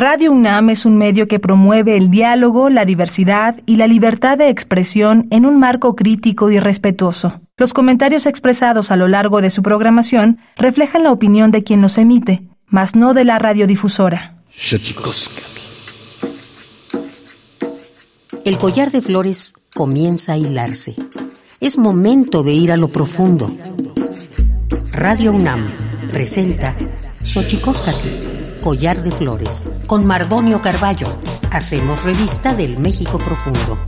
Radio UNAM es un medio que promueve el diálogo, la diversidad y la libertad de expresión en un marco crítico y respetuoso. Los comentarios expresados a lo largo de su programación reflejan la opinión de quien los emite, mas no de la radiodifusora. El collar de flores comienza a hilarse. Es momento de ir a lo profundo. Radio UNAM presenta Xochicóscatl Collar de Flores, con Mardonio Carballo. Hacemos revista del México Profundo.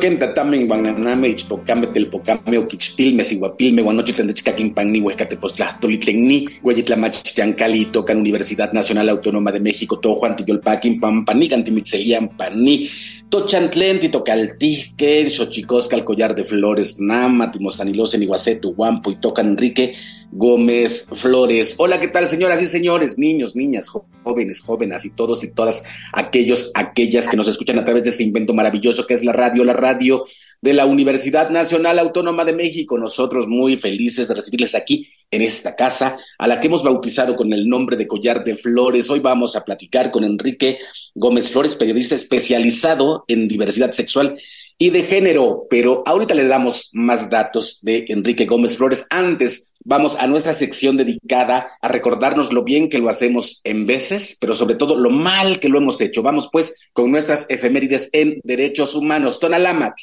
Kenitstoken tatamen guananame ichpocame telpocame oquichpilme siguapilme guanochi tendechcaquimpanni huescatepostlastolitlenni hueyitlamachtiancali tocan Universidad Nacional Autónoma de México Juan tiyolpaquin pampani cantimitzelian pani Tochantlen, Titocaltijque, Xochicosca, collar de flores, Nama, Timosanilos, en Iguacetu, Guampo y Tocan Enrique Gómez Flores. Hola, ¿qué tal, señoras y señores, niños, niñas, jóvenes, jóvenes y todos y todas aquellos, aquellas que nos escuchan a través de este invento maravilloso que es la radio, la radio de la Universidad Nacional Autónoma de México. Nosotros muy felices de recibirles aquí en esta casa, a la que hemos bautizado con el nombre de Collar de Flores. Hoy vamos a platicar con Enrique Gómez Flores, periodista especializado en diversidad sexual y de género, pero ahorita les damos más datos de Enrique Gómez Flores. Antes, vamos a nuestra sección dedicada a recordarnos lo bien que lo hacemos en veces, pero sobre todo lo mal que lo hemos hecho. Vamos pues con nuestras efemérides en derechos humanos. Tonalámatl.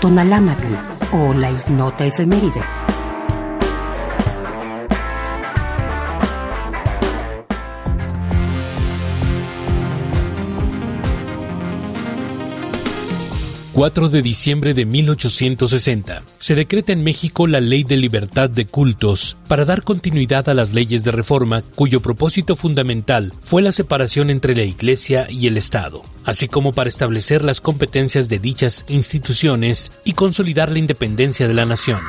Tonalámatl o la ignota efeméride. 4 de diciembre de 1860, se decreta en México la Ley de Libertad de Cultos para dar continuidad a las leyes de reforma cuyo propósito fundamental fue la separación entre la Iglesia y el Estado, así como para establecer las competencias de dichas instituciones y consolidar la independencia de la nación.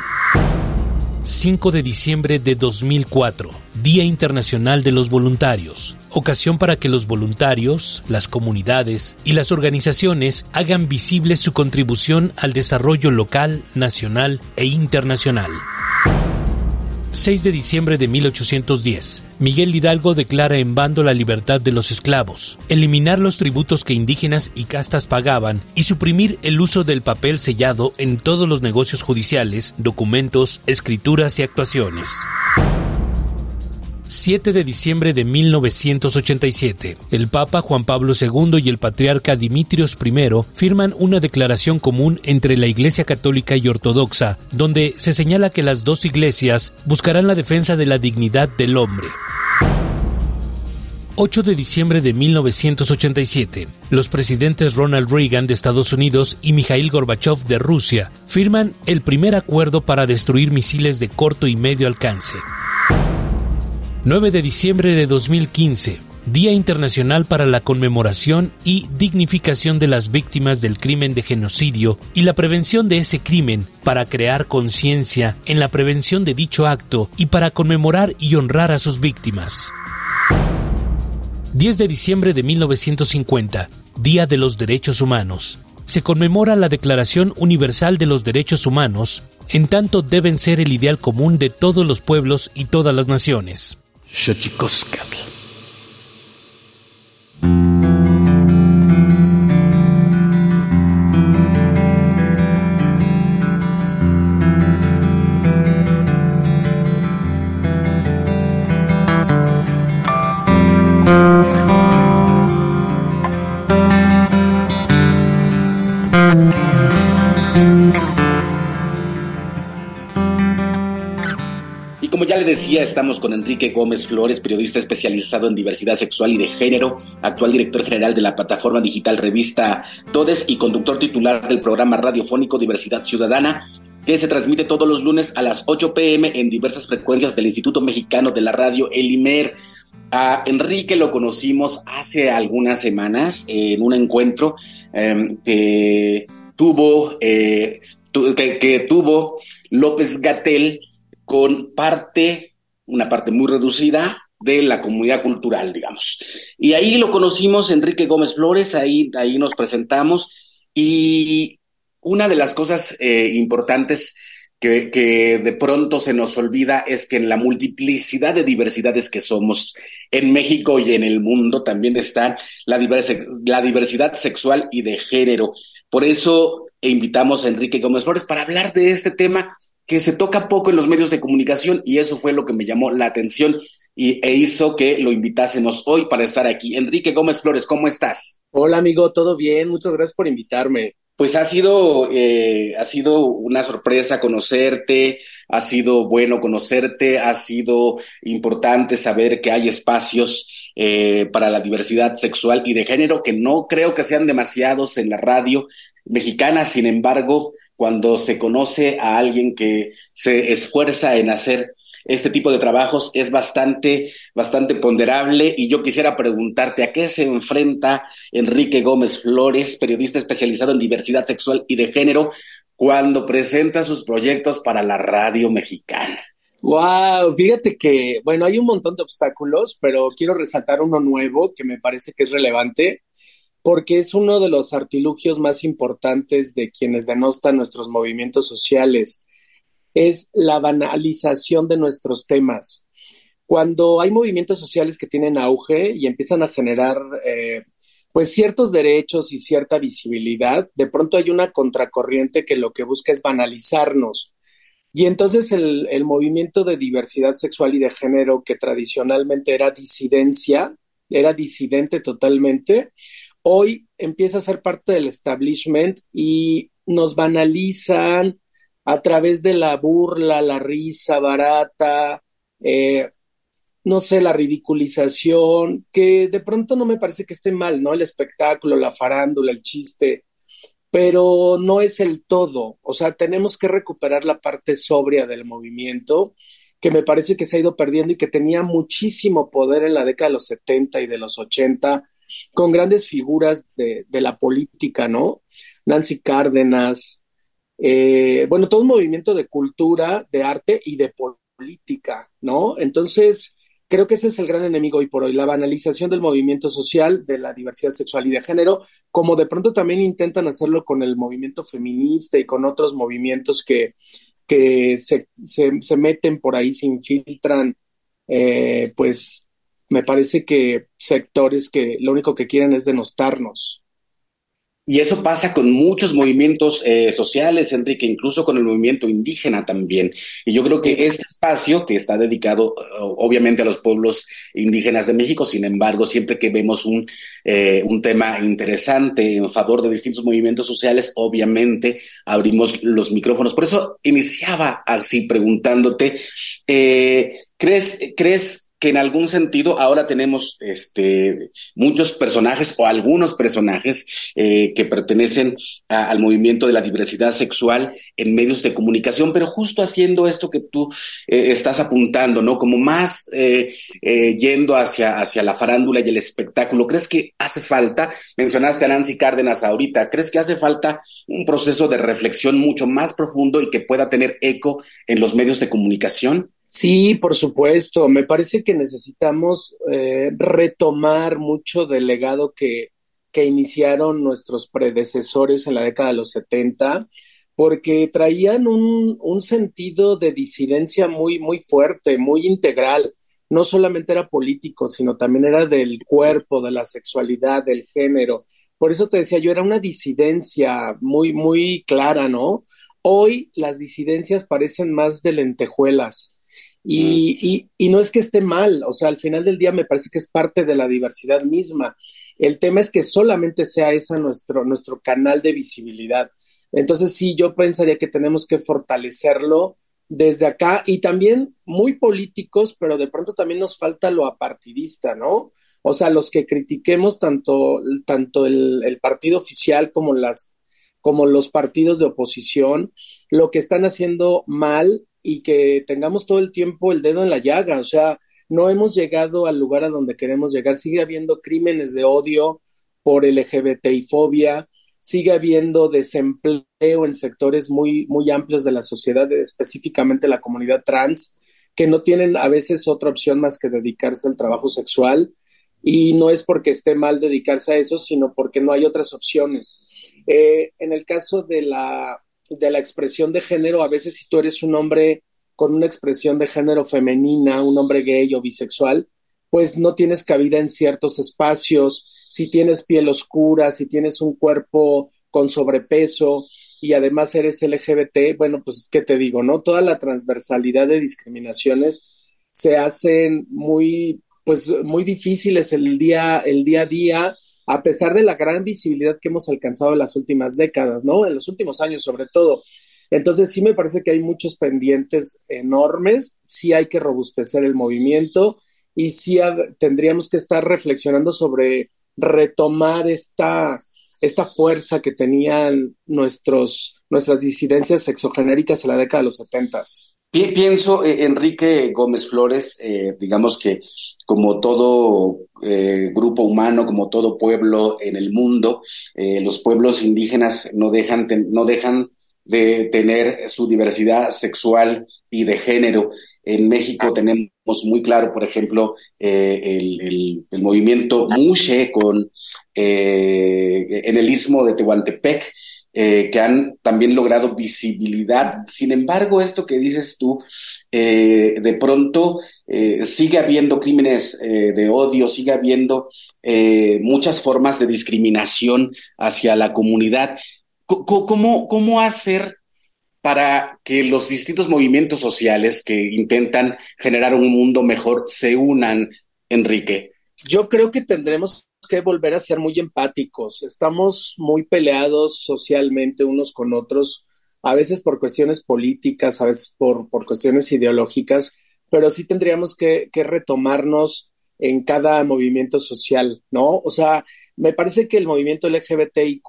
5 de diciembre de 2004, Día Internacional de los Voluntarios, ocasión para que los voluntarios, las comunidades y las organizaciones hagan visible su contribución al desarrollo local, nacional e internacional. 6 de diciembre de 1810, Miguel Hidalgo declara en bando la libertad de los esclavos, eliminar los tributos que indígenas y castas pagaban y suprimir el uso del papel sellado en todos los negocios judiciales, documentos, escrituras y actuaciones. 7 de diciembre de 1987. El Papa Juan Pablo II y el patriarca Dimitrios I firman una declaración común entre la Iglesia Católica y Ortodoxa, donde se señala que las dos iglesias buscarán la defensa de la dignidad del hombre. 8 de diciembre de 1987, los presidentes Ronald Reagan de Estados Unidos y Mikhail Gorbachev de Rusia firman el primer acuerdo para destruir misiles de corto y medio alcance. 9 de diciembre de 2015, Día Internacional para la Conmemoración y Dignificación de las Víctimas del Crimen de Genocidio y la Prevención de ese crimen para crear conciencia en la prevención de dicho acto y para conmemorar y honrar a sus víctimas. 10 de diciembre de 1950, Día de los Derechos Humanos. Se conmemora la Declaración Universal de los Derechos Humanos, en tanto deben ser el ideal común de todos los pueblos y todas las naciones. Xochicoscatl. Decía, estamos con Enrique Gómez Flores, periodista especializado en diversidad sexual y de género, actual director general de la plataforma digital revista Todes y conductor titular del programa radiofónico Diversidad Ciudadana, que se transmite todos los lunes a las 8 pm en diversas frecuencias del Instituto Mexicano de la Radio, el IMER. A Enrique lo conocimos hace algunas semanas en un encuentro em, que tuvo, eh, que tuvo López Gatel con parte, una parte muy reducida de la comunidad cultural, digamos. Y ahí lo conocimos, Enrique Gómez Flores, ahí, ahí nos presentamos y una de las cosas eh, importantes que, de pronto se nos olvida es que en la multiplicidad de diversidades que somos en México y en el mundo también está la, la diversidad sexual y de género. Por eso invitamos a Enrique Gómez Flores para hablar de este tema que se toca poco en los medios de comunicación y eso fue lo que me llamó la atención y, e hizo que lo invitásemos hoy para estar aquí. Enrique Gómez Flores, ¿cómo estás? Hola amigo, todo bien, muchas gracias por invitarme. Pues ha sido, eh, ha sido una sorpresa conocerte, ha sido bueno conocerte, ha sido importante saber que hay espacios eh, para la diversidad sexual y de género, que no creo que sean demasiados en la radio mexicana, sin embargo, cuando se conoce a alguien que se esfuerza en hacer este tipo de trabajos es bastante, bastante ponderable y yo quisiera preguntarte a qué se enfrenta Enrique Gómez Flores, periodista especializado en diversidad sexual y de género, cuando presenta sus proyectos para la radio mexicana. Wow, fíjate que, bueno, hay un montón de obstáculos, pero quiero resaltar uno nuevo que me parece que es relevante, porque es uno de los artilugios más importantes de quienes denostan nuestros movimientos sociales es la banalización de nuestros temas. Cuando hay movimientos sociales que tienen auge y empiezan a generar eh, pues ciertos derechos y cierta visibilidad, de pronto hay una contracorriente que lo que busca es banalizarnos. Y entonces el, el movimiento de diversidad sexual y de género, que tradicionalmente era disidencia, era disidente totalmente, hoy empieza a ser parte del establishment y nos banalizan, a través de la burla, la risa barata, eh, no sé, la ridiculización, que de pronto no me parece que esté mal, ¿no? El espectáculo, la farándula, el chiste, pero no es el todo. O sea, tenemos que recuperar la parte sobria del movimiento, que me parece que se ha ido perdiendo y que tenía muchísimo poder en la década de los 70 y de los 80, con grandes figuras de, de la política, ¿no? Nancy Cárdenas, eh, bueno, todo un movimiento de cultura, de arte y de política, ¿no? Entonces, creo que ese es el gran enemigo hoy por hoy, la banalización del movimiento social, de la diversidad sexual y de género, como de pronto también intentan hacerlo con el movimiento feminista y con otros movimientos que, que se, se, meten por ahí, se infiltran, eh, pues me parece que sectores que lo único que quieren es denostarnos. Y eso pasa con muchos movimientos eh, sociales, Enrique, incluso con el movimiento indígena también. Y yo creo que este espacio, que está dedicado obviamente a los pueblos indígenas de México, sin embargo, siempre que vemos un, eh, un tema interesante en favor de distintos movimientos sociales, obviamente abrimos los micrófonos. Por eso iniciaba así preguntándote, eh, ¿crees, ¿crees que en algún sentido ahora tenemos este, muchos personajes o algunos personajes eh, que pertenecen al movimiento de la diversidad sexual en medios de comunicación, pero justo haciendo esto que tú eh, estás apuntando, ¿no? Como más eh, yendo hacia, hacia la farándula y el espectáculo. ¿Crees que hace falta, mencionaste a Nancy Cárdenas ahorita, ¿crees que hace falta un proceso de reflexión mucho más profundo y que pueda tener eco en los medios de comunicación? Sí, por supuesto. Me parece que necesitamos eh, retomar mucho del legado que, que iniciaron nuestros predecesores en la década de los 70, porque traían un, un sentido de disidencia muy, muy fuerte, muy integral. No solamente era político, sino también era del cuerpo, de la sexualidad, del género. Por eso te decía, yo era una disidencia muy, muy clara, ¿no? Hoy las disidencias parecen más de lentejuelas y, y, no es que esté mal, o sea, al final del día me parece que es parte de la diversidad misma. El tema es que solamente sea esa nuestro, nuestro canal de visibilidad. Entonces sí, yo pensaría que tenemos que fortalecerlo desde acá y también muy políticos, pero de pronto también nos falta lo apartidista, ¿no? O sea, los que critiquemos tanto, tanto el, el partido oficial como las como los partidos de oposición, lo que están haciendo mal y que tengamos todo el tiempo el dedo en la llaga, o sea, no hemos llegado al lugar a donde queremos llegar, sigue habiendo crímenes de odio por LGBTI fobia, sigue habiendo desempleo en sectores muy, muy amplios de la sociedad, específicamente la comunidad trans, que no tienen a veces otra opción más que dedicarse al trabajo sexual. Y no es porque esté mal dedicarse a eso, sino porque no hay otras opciones. Eh, en el caso de la, de la expresión de género, a veces si tú eres un hombre con una expresión de género femenina, un hombre gay o bisexual, pues no tienes cabida en ciertos espacios, si tienes piel oscura, si tienes un cuerpo con sobrepeso y además eres LGBT, bueno, pues qué te digo, ¿no? Toda la transversalidad de discriminaciones se hacen muy, pues muy difíciles el día, el día a día, a pesar de la gran visibilidad que hemos alcanzado en las últimas décadas, ¿no? En los últimos años sobre todo. Entonces sí me parece que hay muchos pendientes enormes, sí hay que robustecer el movimiento y sí tendríamos que estar reflexionando sobre retomar esta, esta fuerza que tenían nuestros, nuestras disidencias sexogenéricas en la década de los setentas. Pienso, eh, Enrique Gómez Flores, eh, digamos que como todo eh, grupo humano, como todo pueblo en el mundo, los pueblos indígenas no dejan, no dejan de tener su diversidad sexual y de género. En México tenemos muy claro, por ejemplo, el, el, movimiento Mushe con, en el istmo de Tehuantepec, eh, que han también logrado visibilidad. Sin embargo, esto que dices tú, eh, de pronto eh, sigue habiendo crímenes de odio, sigue habiendo muchas formas de discriminación hacia la comunidad. ¿Cómo, ¿Cómo hacer para que los distintos movimientos sociales que intentan generar un mundo mejor se unan, Enrique? Yo creo que tendremos que volver a ser muy empáticos. Estamos muy peleados socialmente unos con otros, a veces por cuestiones políticas, a veces por, por cuestiones ideológicas, pero sí tendríamos que, que, retomarnos en cada movimiento social, ¿no? O sea, me parece que el movimiento LGBTIQ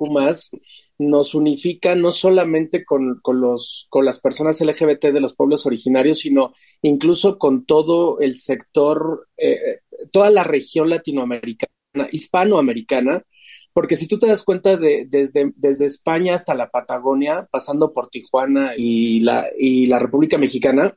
nos unifica no solamente con, con, los, con las personas LGBT de los pueblos originarios, sino incluso con todo el sector, eh, toda la región latinoamericana hispanoamericana, porque si tú te das cuenta de desde, España hasta la Patagonia, pasando por Tijuana y la, y la República Mexicana,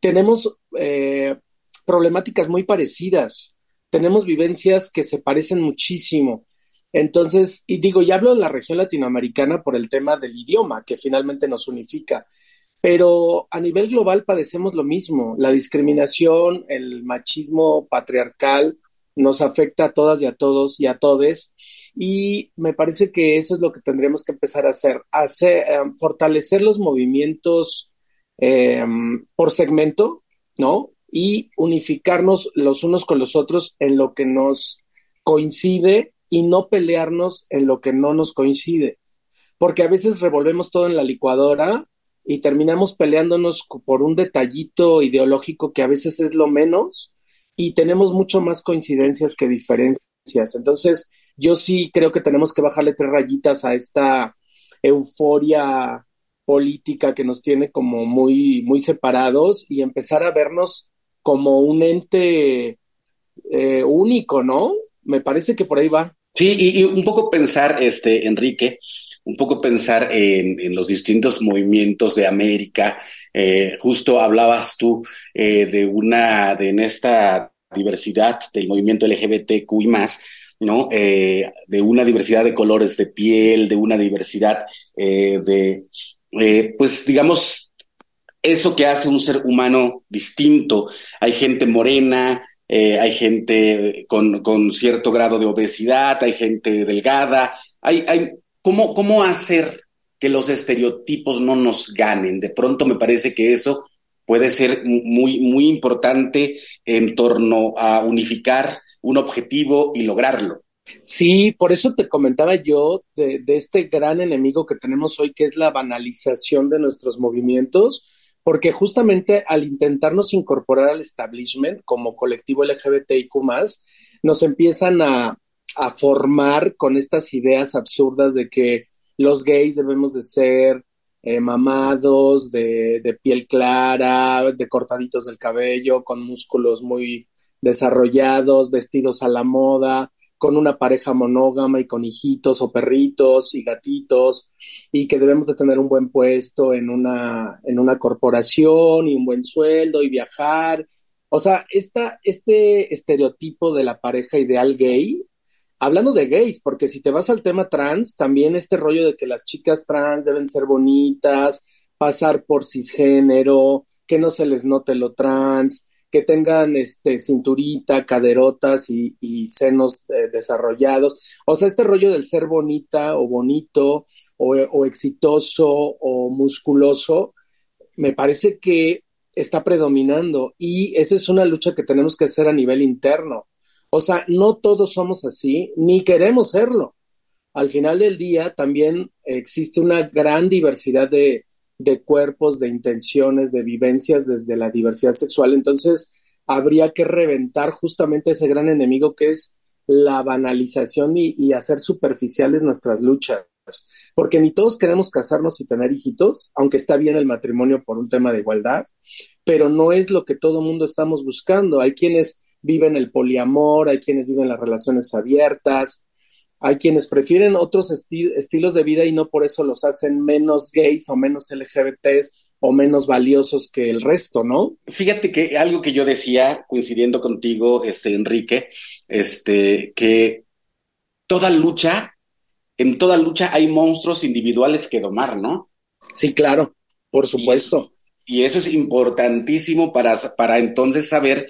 tenemos eh, problemáticas muy parecidas, tenemos vivencias que se parecen muchísimo. Entonces, y digo, ya hablo de la región latinoamericana por el tema del idioma, que finalmente nos unifica, pero a nivel global padecemos lo mismo, la discriminación, el machismo patriarcal, nos afecta a todas y a todos y a todes. Y me parece que eso es lo que tendríamos que empezar a hacer, hacer em, fortalecer los movimientos em, por segmento, ¿no? Y unificarnos los unos con los otros en lo que nos coincide y no pelearnos en lo que no nos coincide. Porque a veces revolvemos todo en la licuadora y terminamos peleándonos por un detallito ideológico que a veces es lo menos y tenemos mucho más coincidencias que diferencias. Entonces, yo sí creo que tenemos que bajarle tres rayitas a esta euforia política que nos tiene como muy, muy separados y empezar a vernos como un ente eh, único, ¿no? Me parece que por ahí va. Sí, y, y, un poco pensar, este, Enrique, un poco pensar en, los distintos movimientos de América. Eh, justo hablabas tú eh, de una, de en esta diversidad del movimiento LGBTQI más, ¿no? Eh, de una diversidad de colores de piel, de una diversidad de, pues digamos, eso que hace un ser humano distinto. Hay gente morena, hay gente con, con, cierto grado de obesidad, hay gente delgada, hay, hay ¿Cómo, hacer que los estereotipos no nos ganen? De pronto me parece que eso puede ser muy, muy importante en torno a unificar un objetivo y lograrlo. Sí, por eso te comentaba yo de, este gran enemigo que tenemos hoy, que es la banalización de nuestros movimientos, porque justamente al intentarnos incorporar al establishment como colectivo LGBTIQ, nos empiezan a, a formar con estas ideas absurdas de que los gays debemos de ser eh, mamados, de, de, piel clara, de cortaditos del cabello, con músculos muy desarrollados, vestidos a la moda, con una pareja monógama y con hijitos o perritos y gatitos, y que debemos de tener un buen puesto en una, en una corporación y un buen sueldo y viajar. O sea, esta, este estereotipo de la pareja ideal gay hablando de gays, porque si te vas al tema trans, también este rollo de que las chicas trans deben ser bonitas, pasar por cisgénero, que no se les note lo trans, que tengan este cinturita, caderotas y, senos eh, desarrollados. O sea, este rollo del ser bonita o bonito o exitoso o musculoso, me parece que está predominando y esa es una lucha que tenemos que hacer a nivel interno o sea, no todos somos así, ni queremos serlo. Al final del día también existe una gran diversidad de, cuerpos, de intenciones, de vivencias desde la diversidad sexual. Entonces, habría que reventar justamente ese gran enemigo que es la banalización y, y hacer superficiales nuestras luchas porque ni todos queremos casarnos y tener hijitos, aunque está bien el matrimonio por un tema de igualdad, pero no es lo que todo mundo estamos buscando. Hay quienes viven el poliamor, hay quienes viven las relaciones abiertas, hay quienes prefieren otros estilos de vida y no por eso los hacen menos gays o menos LGBTs o menos valiosos que el resto, ¿no? Fíjate que algo que yo decía, coincidiendo contigo, este, Enrique, este, que toda lucha, en toda lucha hay monstruos individuales que domar, ¿no? Sí, claro, por supuesto. Y eso, es importantísimo para, para entonces saber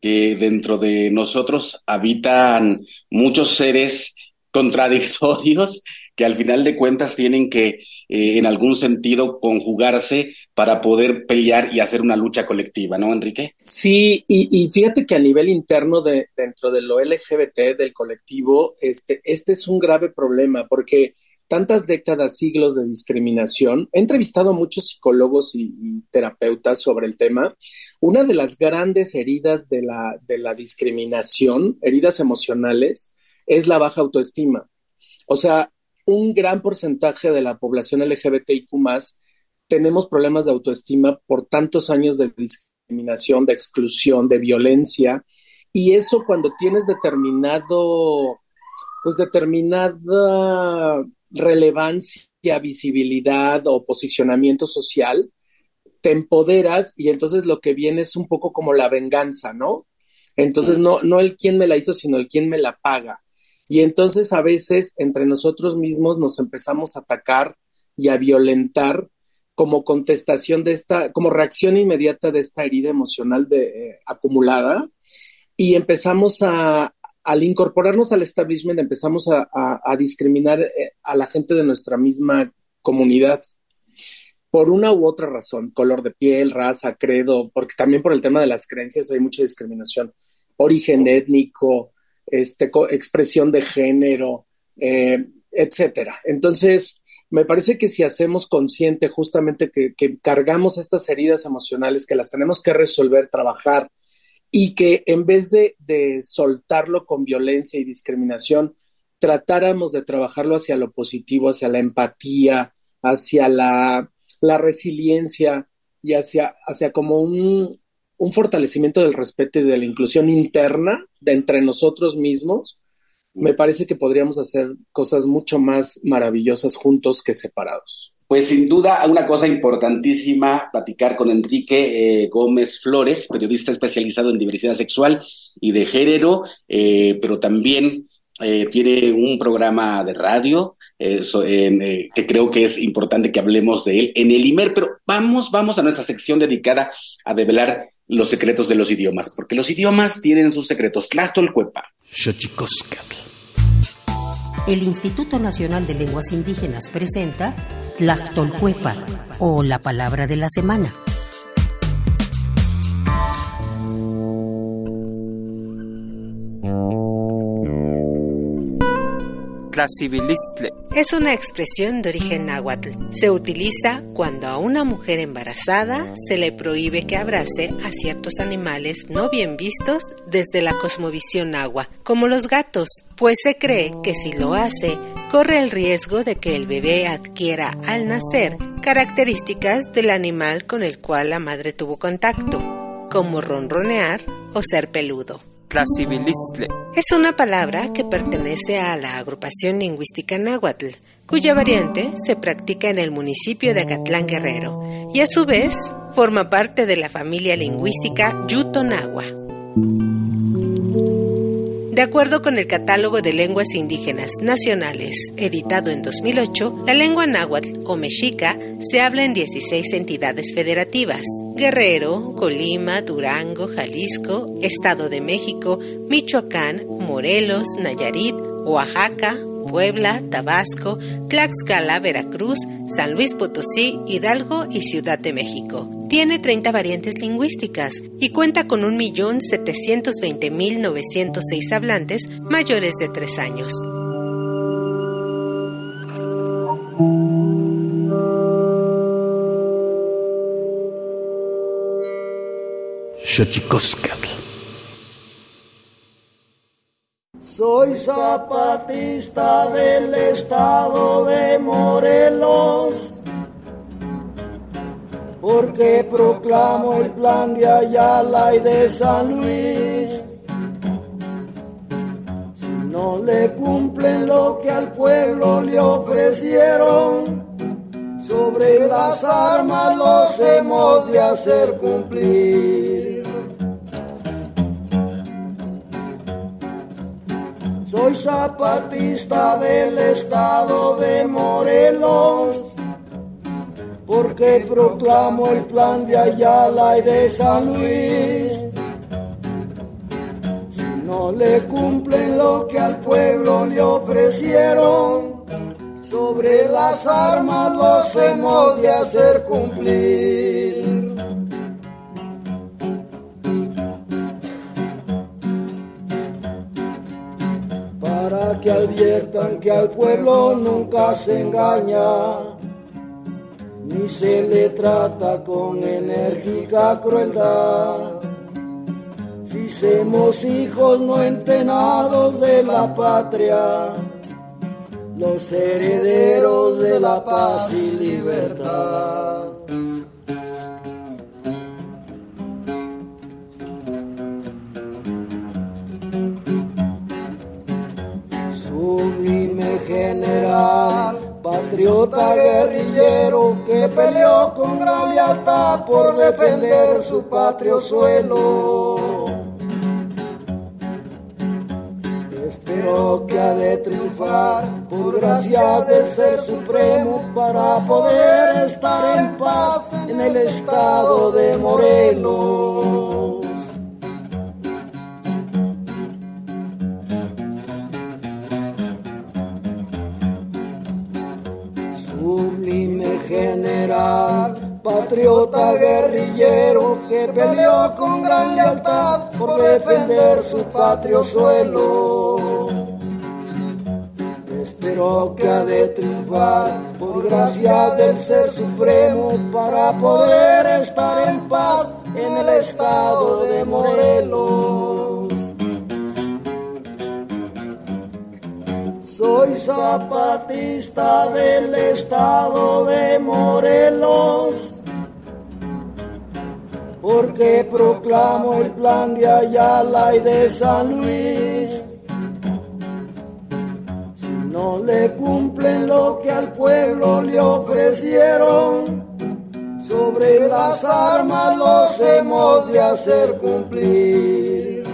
que dentro de nosotros habitan muchos seres contradictorios que al final de cuentas tienen que eh, en algún sentido conjugarse para poder pelear y hacer una lucha colectiva, ¿no, Enrique? Sí, y, fíjate que a nivel interno de, dentro de lo LGBT, del colectivo, este, este es un grave problema porque tantas décadas, siglos de discriminación. He entrevistado a muchos psicólogos y, terapeutas sobre el tema. Una de las grandes heridas de la, de la discriminación, heridas emocionales, es la baja autoestima. O sea, un gran porcentaje de la población LGBTIQ tenemos problemas de autoestima por tantos años de discriminación, de exclusión, de violencia. Y eso cuando tienes determinado, pues determinada relevancia, visibilidad o posicionamiento social, te empoderas y entonces lo que viene es un poco como la venganza, ¿no? Entonces no, no el quién me la hizo, sino el quién me la paga. Y entonces a veces entre nosotros mismos nos empezamos a atacar y a violentar como contestación de esta, como reacción inmediata de esta herida emocional de, eh, acumulada. Y empezamos a, al incorporarnos al establishment, empezamos a, a, discriminar eh, a la gente de nuestra misma comunidad. Por una u otra razón, color de piel, raza, credo, porque también por el tema de las creencias hay mucha discriminación, origen étnico, este, expresión de género, eh, etcétera. Entonces, me parece que si hacemos consciente justamente que, cargamos estas heridas emocionales, que las tenemos que resolver, trabajar, y que en vez de, soltarlo con violencia y discriminación, tratáramos de trabajarlo hacia lo positivo, hacia la empatía, hacia la, resiliencia y hacia, como un, un fortalecimiento del respeto y de la inclusión interna de entre nosotros mismos, me parece que podríamos hacer cosas mucho más maravillosas juntos que separados. Pues sin duda, una cosa importantísima, platicar con Enrique eh, Gómez Flores, periodista especializado en diversidad sexual y de género, eh, pero también eh, tiene un programa de radio que creo que es importante que hablemos de él en el IMER, pero vamos, vamos a nuestra sección dedicada a develar los secretos de los idiomas, porque los idiomas tienen sus secretos. Tlachtolcuepa. El Instituto Nacional de Lenguas Indígenas presenta Tlachtolcuepa o la palabra de la semana. Es una expresión de origen náhuatl. Se utiliza cuando a una mujer embarazada se le prohíbe que abrace a ciertos animales no bien vistos desde la cosmovisión náhuatl, como los gatos, pues se cree que si lo hace, corre el riesgo de que el bebé adquiera al nacer características del animal con el cual la madre tuvo contacto, como ronronear o ser peludo. Es una palabra que pertenece a la agrupación lingüística náhuatl, cuya variante se practica en el municipio de Acatlán Guerrero y a su vez forma parte de la familia lingüística Yutonagua. De acuerdo con el Catálogo de Lenguas Indígenas Nacionales, editado en 2008, la lengua náhuatl o mexica se habla en 16 entidades federativas: Guerrero, Colima, Durango, Jalisco, Estado de México, Michoacán, Morelos, Nayarit, Oaxaca, Puebla, Tabasco, Tlaxcala, Veracruz, San Luis Potosí, Hidalgo y Ciudad de México tiene 30 variantes lingüísticas y cuenta con 1.720.906 hablantes mayores de 3 años. Soy zapatista del estado de Morelos porque proclamo el plan de Ayala y de San Luis. Si no le cumplen lo que al pueblo le ofrecieron, sobre las armas los hemos de hacer cumplir. Soy zapatista del estado de Morelos, porque proclamo el plan de Ayala y de San Luis. Si no le cumplen lo que al pueblo le ofrecieron, sobre las armas los hemos de hacer cumplir. Para que adviertan que al pueblo nunca se engaña, ni se le trata con enérgica crueldad. Si somos hijos no entenados de la patria, los herederos de la paz y libertad. Patriota guerrillero que peleó con gran lealtad por defender su patrio suelo. Espero que ha de triunfar por gracia del Ser Supremo para poder estar en paz en el estado de Morelos. Patriota guerrillero que peleó con gran lealtad por defender su patrio suelo. Espero que ha de triunfar por gracia del Ser Supremo para poder estar en paz en el estado de Morelos. Soy zapatista del estado de Morelos, porque proclamo el plan de Ayala y de San Luis. Si no le cumplen lo que al pueblo le ofrecieron, sobre las armas los hemos de hacer cumplir.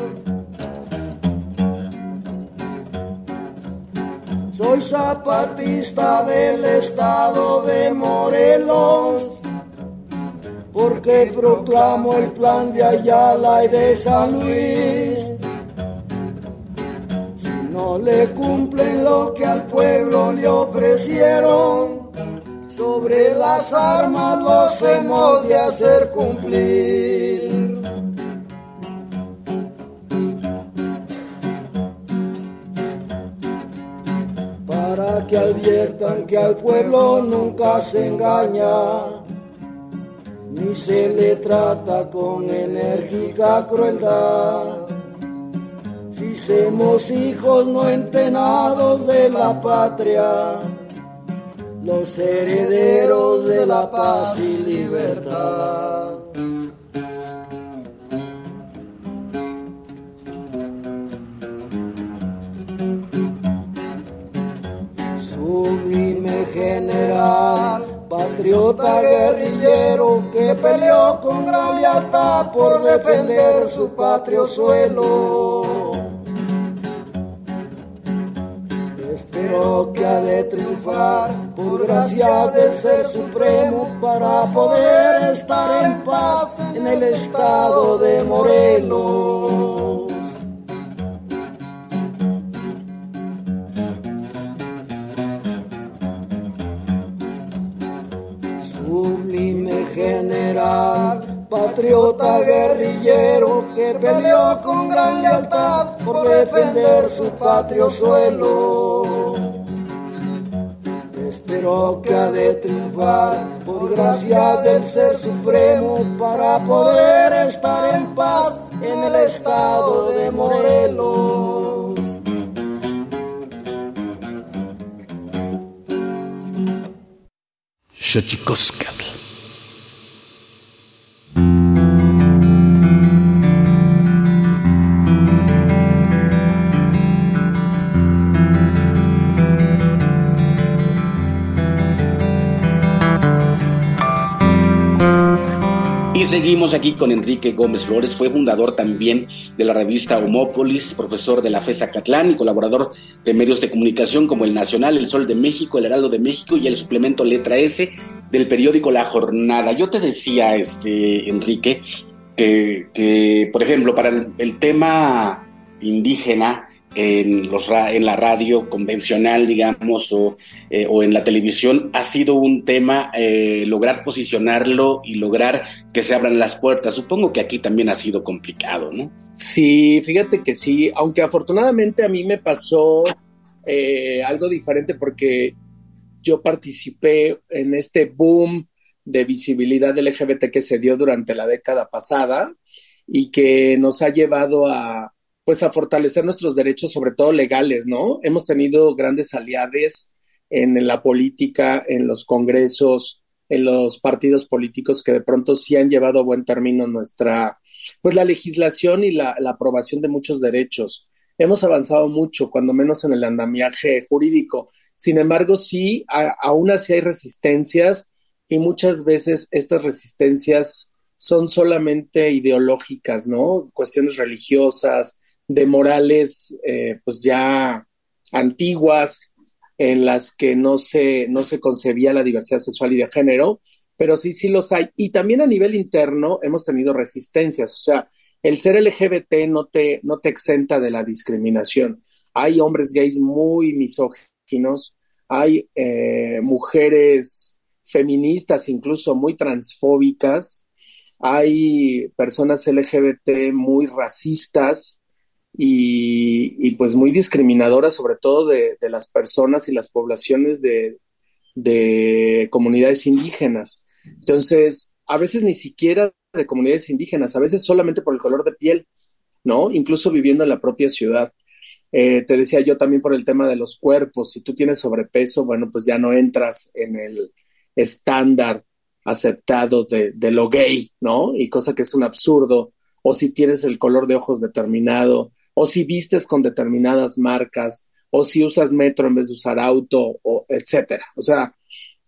Soy zapatista del estado de Morelos, porque proclamo el plan de Ayala y de San Luis. Si no le cumplen lo que al pueblo le ofrecieron, sobre las armas los hemos de hacer cumplir. para que adviertan que al pueblo nunca se engaña, ni se le trata con enérgica crueldad. Si somos hijos no entenados de la patria, los herederos de la paz y libertad. Patriota guerrillero que peleó con gran lealtad por defender su patrio suelo. Espero que ha de triunfar por gracia del Ser Supremo para poder estar en paz en el estado de Morelos. patriota guerrillero que peleó con gran lealtad por defender su patrio suelo. Espero que ha de triunfar por gracia del Ser Supremo para poder estar en paz en el estado de Morelos. Xochicosca. Seguimos aquí con Enrique Gómez Flores, fue fundador también de la revista Homópolis, profesor de la FESA Catlán y colaborador de medios de comunicación como El Nacional, El Sol de México, El Heraldo de México y el suplemento Letra S del periódico La Jornada. Yo te decía, este, Enrique, que, por ejemplo, para el tema indígena, en, los, en la radio convencional, digamos, o, eh, o, en la televisión, ha sido un tema eh, lograr posicionarlo y lograr que se abran las puertas. Supongo que aquí también ha sido complicado, ¿no? Sí, fíjate que sí, aunque afortunadamente a mí me pasó eh, algo diferente porque yo participé en este boom de visibilidad LGBT que se dio durante la década pasada y que nos ha llevado a pues a fortalecer nuestros derechos, sobre todo legales, ¿no? Hemos tenido grandes aliados en, la política, en los congresos, en los partidos políticos que de pronto sí han llevado a buen término nuestra, pues la legislación y la, aprobación de muchos derechos. Hemos avanzado mucho, cuando menos en el andamiaje jurídico. Sin embargo, sí, aún así hay resistencias y muchas veces estas resistencias son solamente ideológicas, ¿no? Cuestiones religiosas, de morales eh, pues ya antiguas en las que no se, no se concebía la diversidad sexual y de género, pero sí, sí los hay. Y también a nivel interno hemos tenido resistencias, o sea, el ser LGBT no te, no te exenta de la discriminación. Hay hombres gays muy misóginos, hay eh, mujeres feministas incluso muy transfóbicas, hay personas LGBT muy racistas, y, pues muy discriminadora, sobre todo de, las personas y las poblaciones de, comunidades indígenas. Entonces, a veces ni siquiera de comunidades indígenas, a veces solamente por el color de piel, ¿no? Incluso viviendo en la propia ciudad. Eh, te decía yo también por el tema de los cuerpos, si tú tienes sobrepeso, bueno, pues ya no entras en el estándar aceptado de, de lo gay, ¿no? Y cosa que es un absurdo. O si tienes el color de ojos determinado, o si vistes con determinadas marcas, o si usas metro en vez de usar auto, o etcétera. O sea,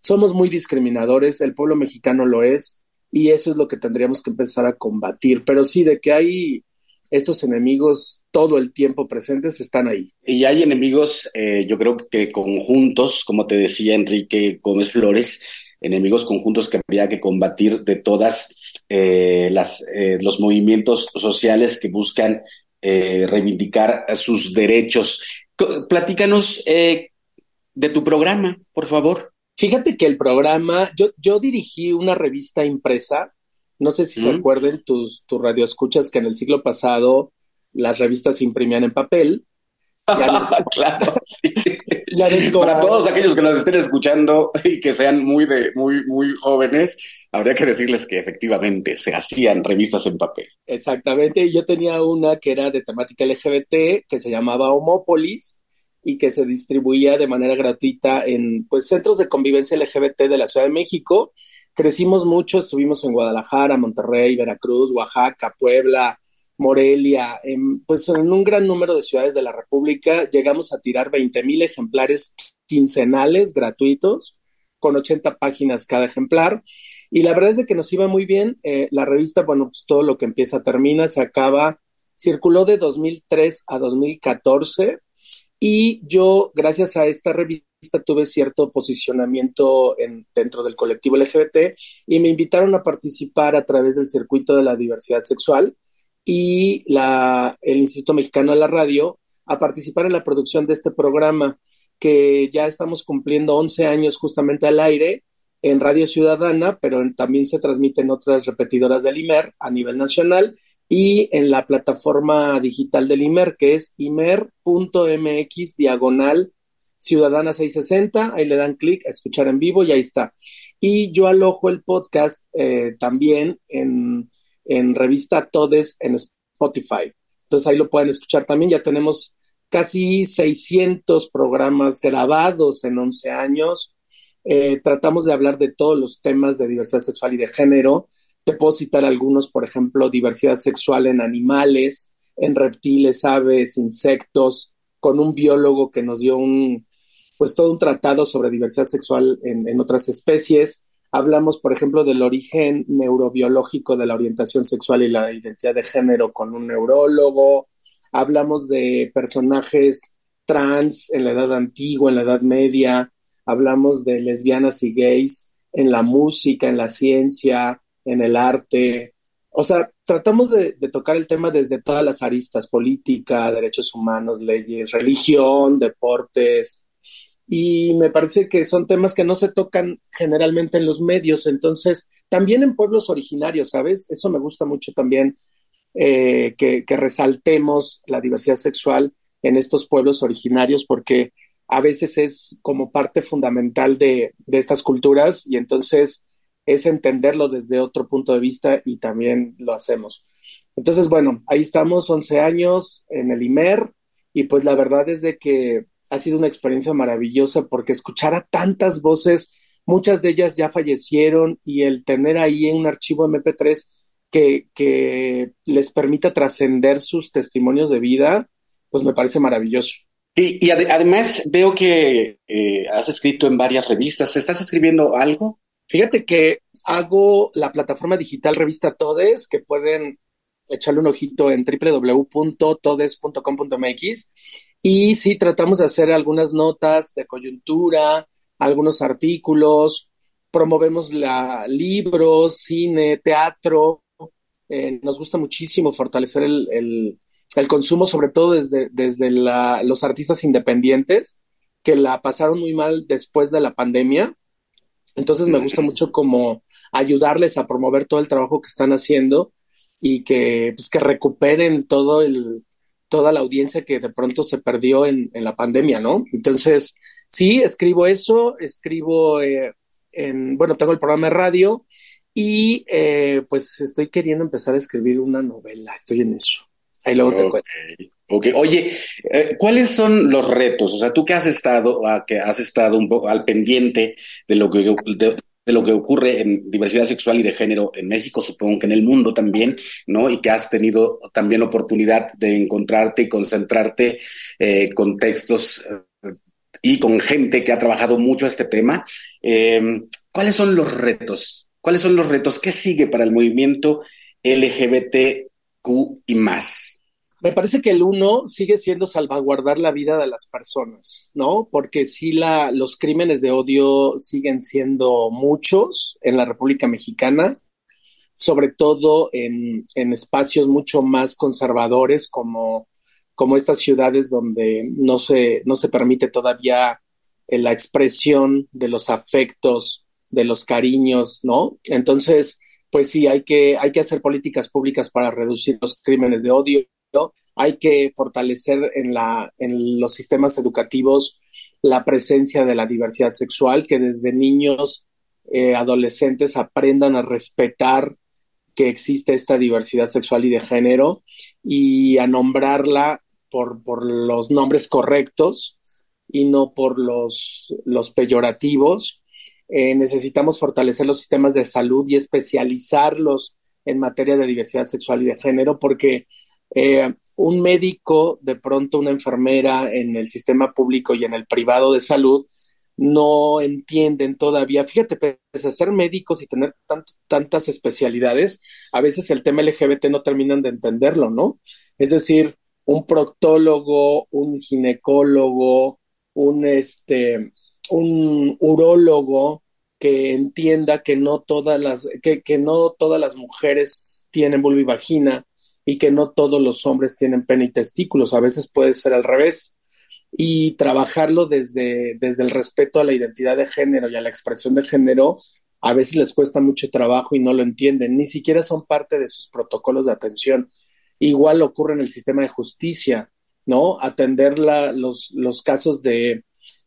somos muy discriminadores, el pueblo mexicano lo es, y eso es lo que tendríamos que empezar a combatir. Pero sí, de que hay estos enemigos todo el tiempo presentes, están ahí. Y hay enemigos, eh, yo creo que conjuntos, como te decía Enrique Gómez Flores, enemigos conjuntos que habría que combatir de todas eh, las, eh, los movimientos sociales que buscan eh, reivindicar sus derechos. Platícanos eh, de tu programa, por favor. Fíjate que el programa, yo, yo dirigí una revista impresa, no sé si se acuerden tus, tus radioescuchas que en el siglo pasado las revistas se imprimían en papel claro, Para todos aquellos que nos estén escuchando y que sean muy de muy muy jóvenes, habría que decirles que efectivamente se hacían revistas en papel. Exactamente, yo tenía una que era de temática LGBT que se llamaba Homópolis y que se distribuía de manera gratuita en pues centros de convivencia LGBT de la Ciudad de México. Crecimos mucho, estuvimos en Guadalajara, Monterrey, Veracruz, Oaxaca, Puebla, Morelia, en, pues en un gran número de ciudades de la República llegamos a tirar 20 mil ejemplares quincenales gratuitos con 80 páginas cada ejemplar. Y la verdad es de que nos iba muy bien. Eh, la revista, bueno, pues todo lo que empieza termina, se acaba. Circuló de 2003 a 2014 y yo, gracias a esta revista, tuve cierto posicionamiento en, dentro del colectivo LGBT y me invitaron a participar a través del circuito de la diversidad sexual y el Instituto Mexicano de la Radio a participar en la producción de este programa que ya estamos cumpliendo 11 años justamente al aire en Radio Ciudadana, pero también se transmite en otras repetidoras del IMER a nivel nacional y en la plataforma digital del IMER, que es imer.mx diagonal Ciudadana 660, ahí le dan clic a escuchar en vivo y ahí está. Y yo alojo el podcast eh, también en en revista Todes en Spotify. Entonces ahí lo pueden escuchar también. Ya tenemos casi 600 programas grabados en 11 años. eh, tratamos de hablar de todos los temas de diversidad sexual y de género. Te puedo citar algunos, por ejemplo, diversidad sexual en animales, en reptiles, aves, insectos, con un biólogo que nos dio un, pues todo un tratado sobre diversidad sexual en, en otras especies. Hablamos, por ejemplo, del origen neurobiológico de la orientación sexual y la identidad de género con un neurólogo. Hablamos de personajes trans en la edad antigua, en la edad media. Hablamos de lesbianas y gays en la música, en la ciencia, en el arte. O sea, tratamos de, tocar el tema desde todas las aristas, política, derechos humanos, leyes, religión, deportes. Y me parece que son temas que no se tocan generalmente en los medios, entonces también en pueblos originarios, ¿sabes? Eso me gusta mucho también, eh, que, resaltemos la diversidad sexual en estos pueblos originarios, porque a veces es como parte fundamental de, de estas culturas y entonces es entenderlo desde otro punto de vista y también lo hacemos. Entonces, bueno, ahí estamos, 11 años en el IMER y pues la verdad es de que ha sido una experiencia maravillosa porque escuchar a tantas voces, muchas de ellas ya fallecieron y el tener ahí en un archivo MP3 que, que les permita trascender sus testimonios de vida, pues me parece maravilloso. Y, además veo que eh, has escrito en varias revistas. ¿Estás escribiendo algo? Fíjate que hago la plataforma digital Revista Todes, que pueden echarle un ojito en www.todes.com.mx. Y sí, tratamos de hacer algunas notas de coyuntura, algunos artículos, promovemos la, libros, cine, teatro. Eh, nos gusta muchísimo fortalecer el, consumo, sobre todo desde, desde los artistas independientes, que la pasaron muy mal después de la pandemia entonces me gusta mucho como ayudarles a promover todo el trabajo que están haciendo y que, pues, que recuperen todo el, toda la audiencia que de pronto se perdió en, la pandemia, ¿no? Entonces, sí, escribo eso, escribo eh, en, bueno, tengo el programa de radio y eh, pues estoy queriendo empezar a escribir una novela, estoy en eso. Ahí luego te cuento. Ok, oye, eh, ¿cuáles son los retos? O sea, tú que has estado, ah, que has estado un poco al pendiente de lo que de, lo que ocurre en diversidad sexual y de género en México, supongo que en el mundo también, ¿no? Y que has tenido también oportunidad de encontrarte y concentrarte eh, con textos eh, y con gente que ha trabajado mucho este tema. ¿Cuáles son los retos? ¿Cuáles son los retos? ¿Qué sigue para el movimiento LGBTQ y más? Me parece que el uno sigue siendo salvaguardar la vida de las personas, ¿no? Porque sí, la, los crímenes de odio siguen siendo muchos en la República Mexicana, sobre todo en, espacios mucho más conservadores como, como estas ciudades donde no se, no se permite todavía eh, la expresión de los afectos, de los cariños, ¿no? Entonces, pues sí, hay que, hay que hacer políticas públicas para reducir los crímenes de odio hay que fortalecer en, los sistemas educativos la presencia de la diversidad sexual, que desde niños, eh, adolescentes aprendan a respetar que existe esta diversidad sexual y de género y a nombrarla por, los nombres correctos y no por los, los peyorativos. Eh, necesitamos fortalecer los sistemas de salud y especializarlos en materia de diversidad sexual y de género porque eh, un médico, de pronto una enfermera en el sistema público y en el privado de salud, no entienden todavía. Fíjate, pese a ser médicos y tener tantas especialidades, a veces el tema LGBT no terminan de entenderlo, ¿no? Es decir, un proctólogo, un ginecólogo, un, este, un urólogo que entienda que no todas las, que, que no todas las mujeres tienen vulva y vagina, y que no todos los hombres tienen pene y testículos, a veces puede ser al revés. Y trabajarlo desde, desde el respeto a la identidad de género y a la expresión de género, a veces les cuesta mucho trabajo y no lo entienden, ni siquiera son parte de sus protocolos de atención. Igual ocurre en el sistema de justicia, ¿no? Atender los, los casos de,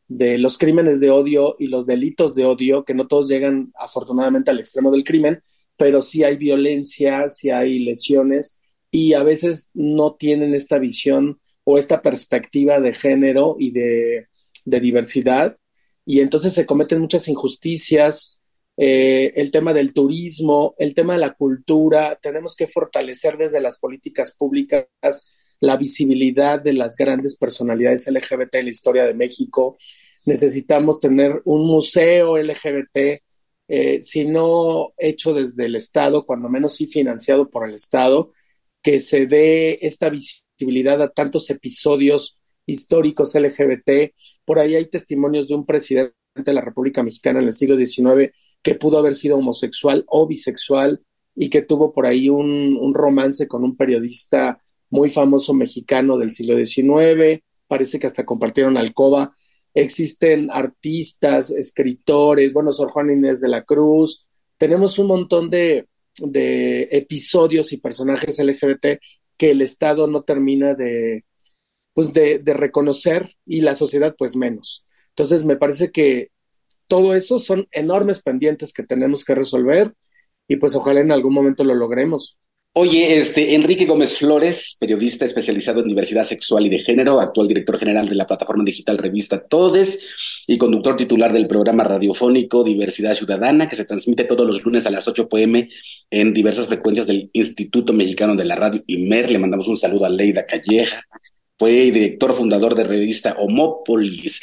de los crímenes de odio y los delitos de odio, que no todos llegan afortunadamente al extremo del crimen, pero sí hay violencia, sí hay lesiones y a veces no tienen esta visión o esta perspectiva de género y de, diversidad y entonces se cometen muchas injusticias, eh, el tema del turismo, el tema de la cultura, tenemos que fortalecer desde las políticas públicas la visibilidad de las grandes personalidades LGBT en la historia de México. Necesitamos tener un museo LGBT, eh, si no hecho desde el Estado, cuando menos sí financiado por el Estado, que se dé esta visibilidad a tantos episodios históricos LGBT. Por ahí hay testimonios de un presidente de la República Mexicana en el siglo XIX que pudo haber sido homosexual o bisexual y que tuvo por ahí un, romance con un periodista muy famoso mexicano del siglo XIX. Parece que hasta compartieron alcoba. Existen artistas, escritores, bueno, Sor Juan Inés de la Cruz. Tenemos un montón de, de episodios y personajes LGBT que el Estado no termina de, pues de, reconocer y la sociedad pues menos. Entonces me parece que todo eso son enormes pendientes que tenemos que resolver y pues ojalá en algún momento lo logremos. Oye, este Enrique Gómez Flores, periodista especializado en diversidad sexual y de género, actual director general de la plataforma digital revista Todes y conductor titular del programa radiofónico Diversidad Ciudadana, que se transmite todos los lunes a las 8 pm en diversas frecuencias del Instituto Mexicano de la Radio IMER. Le mandamos un saludo a Leida Calleja, fue director fundador de revista Homópolis.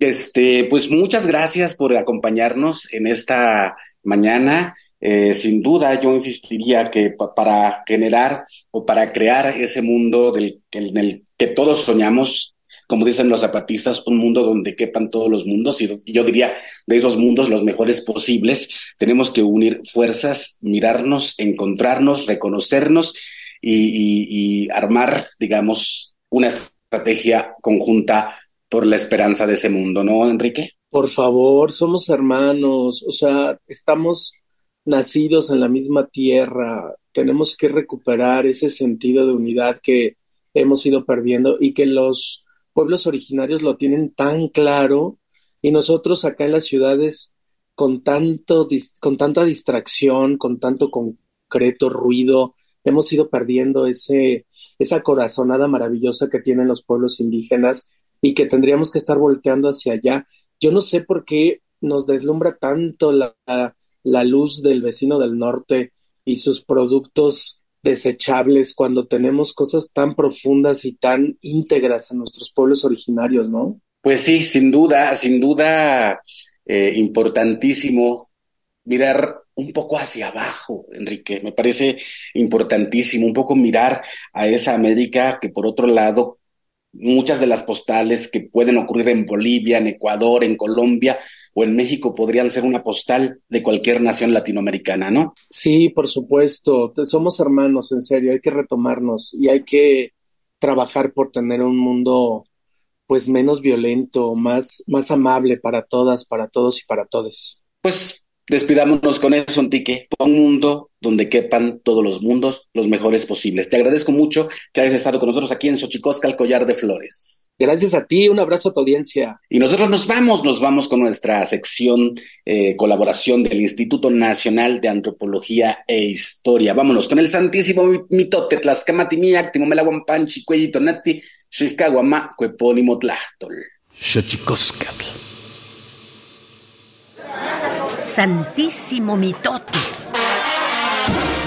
Este, pues muchas gracias por acompañarnos en esta mañana. Eh, sin duda, yo insistiría que para generar o para crear ese mundo del, en el que todos soñamos, como dicen los zapatistas, un mundo donde quepan todos los mundos, y yo diría de esos mundos los mejores posibles, tenemos que unir fuerzas, mirarnos, encontrarnos, reconocernos y, armar, digamos, una estrategia conjunta por la esperanza de ese mundo, ¿no, Enrique? Por favor, somos hermanos, o sea, estamos nacidos en la misma tierra, tenemos que recuperar ese sentido de unidad que hemos ido perdiendo y que los pueblos originarios lo tienen tan claro y nosotros acá en las ciudades con tanto con tanta distracción, con tanto concreto, ruido, hemos ido perdiendo ese, esa corazonada maravillosa que tienen los pueblos indígenas y que tendríamos que estar volteando hacia allá. Yo no sé por qué nos deslumbra tanto la, la luz del vecino del norte y sus productos desechables cuando tenemos cosas tan profundas y tan íntegras en nuestros pueblos originarios, ¿no? Pues sí, sin duda, sin duda, eh, importantísimo mirar un poco hacia abajo, Enrique. Me parece importantísimo un poco mirar a esa América que por otro lado, muchas de las postales que pueden ocurrir en Bolivia, en Ecuador, en Colombia o en México podrían ser una postal de cualquier nación latinoamericana, ¿no? Sí, por supuesto. Somos hermanos, en serio. Hay que retomarnos y hay que trabajar por tener un mundo pues menos violento, más, más amable para todas, para todos y para todos. Pues Despidámonos con eso, Antique. Un mundo donde quepan todos los mundos, los mejores posibles. Te agradezco mucho que hayas estado con nosotros aquí en Xochicosca, el collar de flores. Gracias a ti, un abrazo a tu audiencia. Y nosotros nos vamos, nos vamos con nuestra sección eh, colaboración del Instituto Nacional de Antropología e Historia. Vámonos con el santísimo mitote, tlascamatimia, timomelaguampanchi, cuellito nati, xilcaguama, cuepónimo tlahtol. Xochicoscatl. Santísimo Mitote.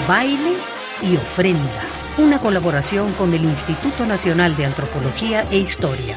Baile y ofrenda. Una colaboración con el Instituto Nacional de Antropología e Historia.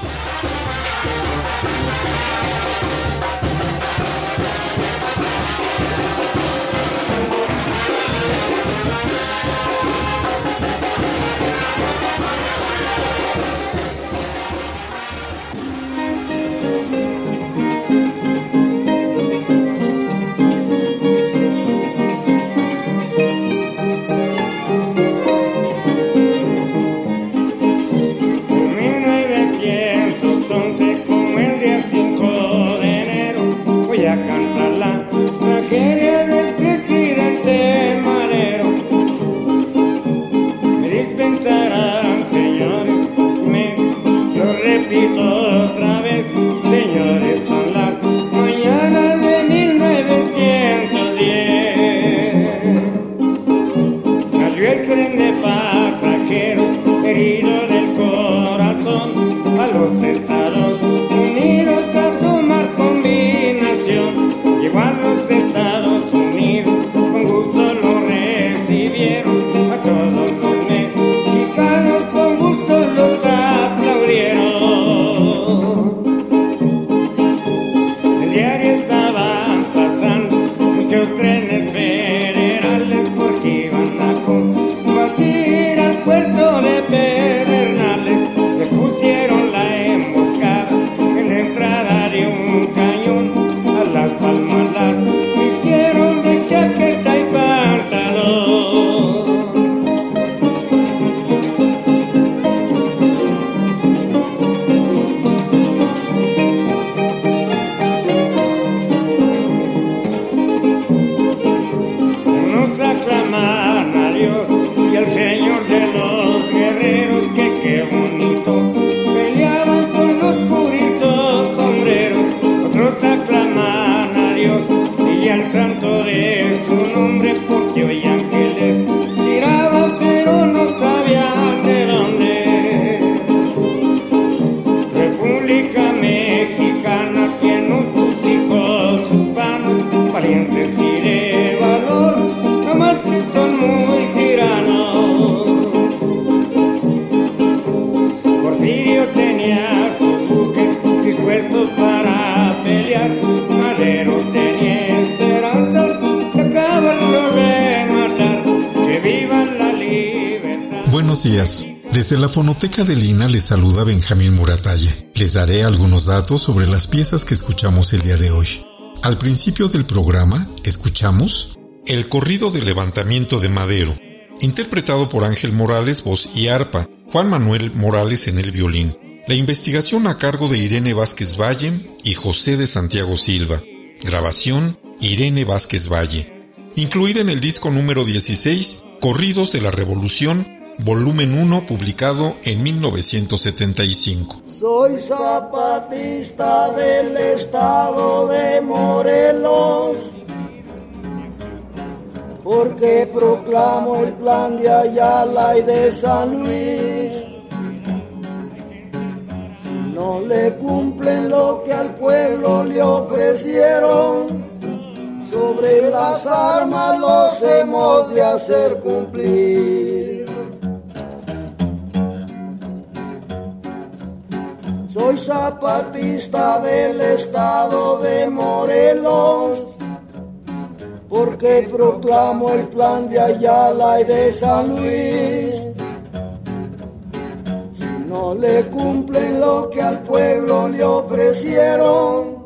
Desde la fonoteca de Lina les saluda Benjamín Muratalla. Les daré algunos datos sobre las piezas que escuchamos el día de hoy. Al principio del programa escuchamos El corrido de levantamiento de Madero, interpretado por Ángel Morales, voz y arpa, Juan Manuel Morales en el violín. La investigación a cargo de Irene Vázquez Valle y José de Santiago Silva. Grabación Irene Vázquez Valle. Incluida en el disco número 16, Corridos de la Revolución, volumen 1, publicado en 1975. Soy zapatista del estado de Morelos, porque proclamo el plan de Ayala y de San Luis. Si no le cumplen lo que al pueblo le ofrecieron, sobre las armas los hemos de hacer cumplir. Soy zapatista del estado de Morelos, porque proclamo el plan de Ayala y de San Luis. Si no le cumplen lo que al pueblo le ofrecieron,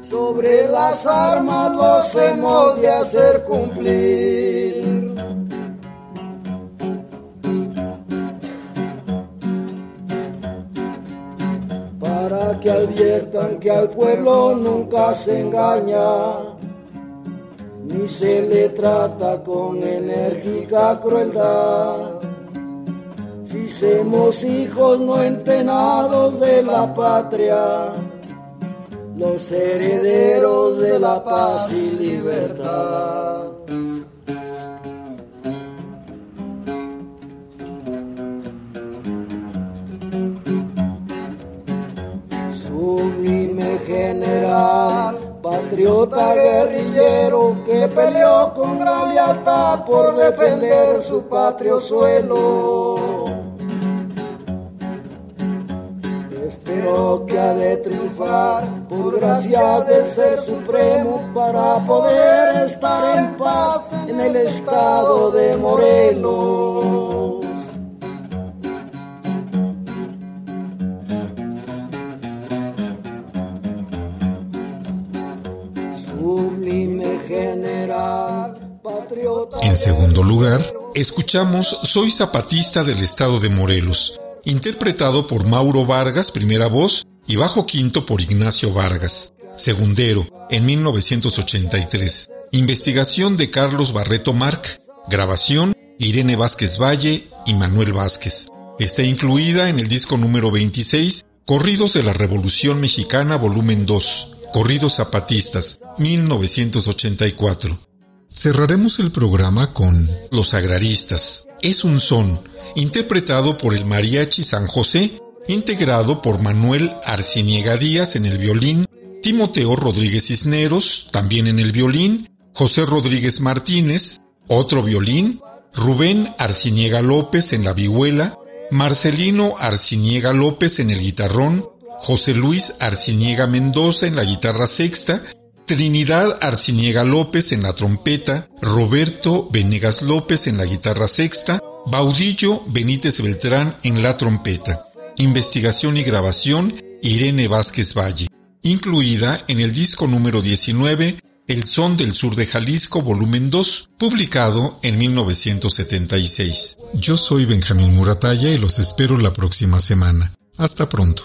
sobre las armas los hemos de hacer cumplir. Que adviertan que al pueblo nunca se engaña, ni se le trata con enérgica crueldad. Si somos hijos no entenados de la patria, los herederos de la paz y libertad. Patriota guerrillero que peleó con gran lealtad por defender su patrio suelo. Espero que ha de triunfar por gracia del Ser Supremo para poder estar en paz en el estado de Morelos. En segundo lugar, escuchamos Soy Zapatista del Estado de Morelos, interpretado por Mauro Vargas, primera voz, y bajo quinto por Ignacio Vargas. Segundero, en 1983. Investigación de Carlos Barreto Marc. Grabación, Irene Vázquez Valle y Manuel Vázquez. Está incluida en el disco número 26, Corridos de la Revolución Mexicana, volumen 2. Corridos Zapatistas, 1984. Cerraremos el programa con Los Agraristas. Es un son, interpretado por el Mariachi San José, integrado por Manuel Arciniega Díaz en el violín, Timoteo Rodríguez Cisneros, también en el violín, José Rodríguez Martínez, otro violín, Rubén Arciniega López en la vihuela, Marcelino Arciniega López en el guitarrón, José Luis Arciniega Mendoza en la guitarra sexta, Trinidad Arciniega López en la trompeta, Roberto Venegas López en la guitarra sexta, Baudillo Benítez Beltrán en la trompeta. Investigación y grabación Irene Vázquez Valle. Incluida en el disco número 19 El Son del Sur de Jalisco, volumen 2, publicado en 1976. Yo soy Benjamín Muratalla y los espero la próxima semana. Hasta pronto.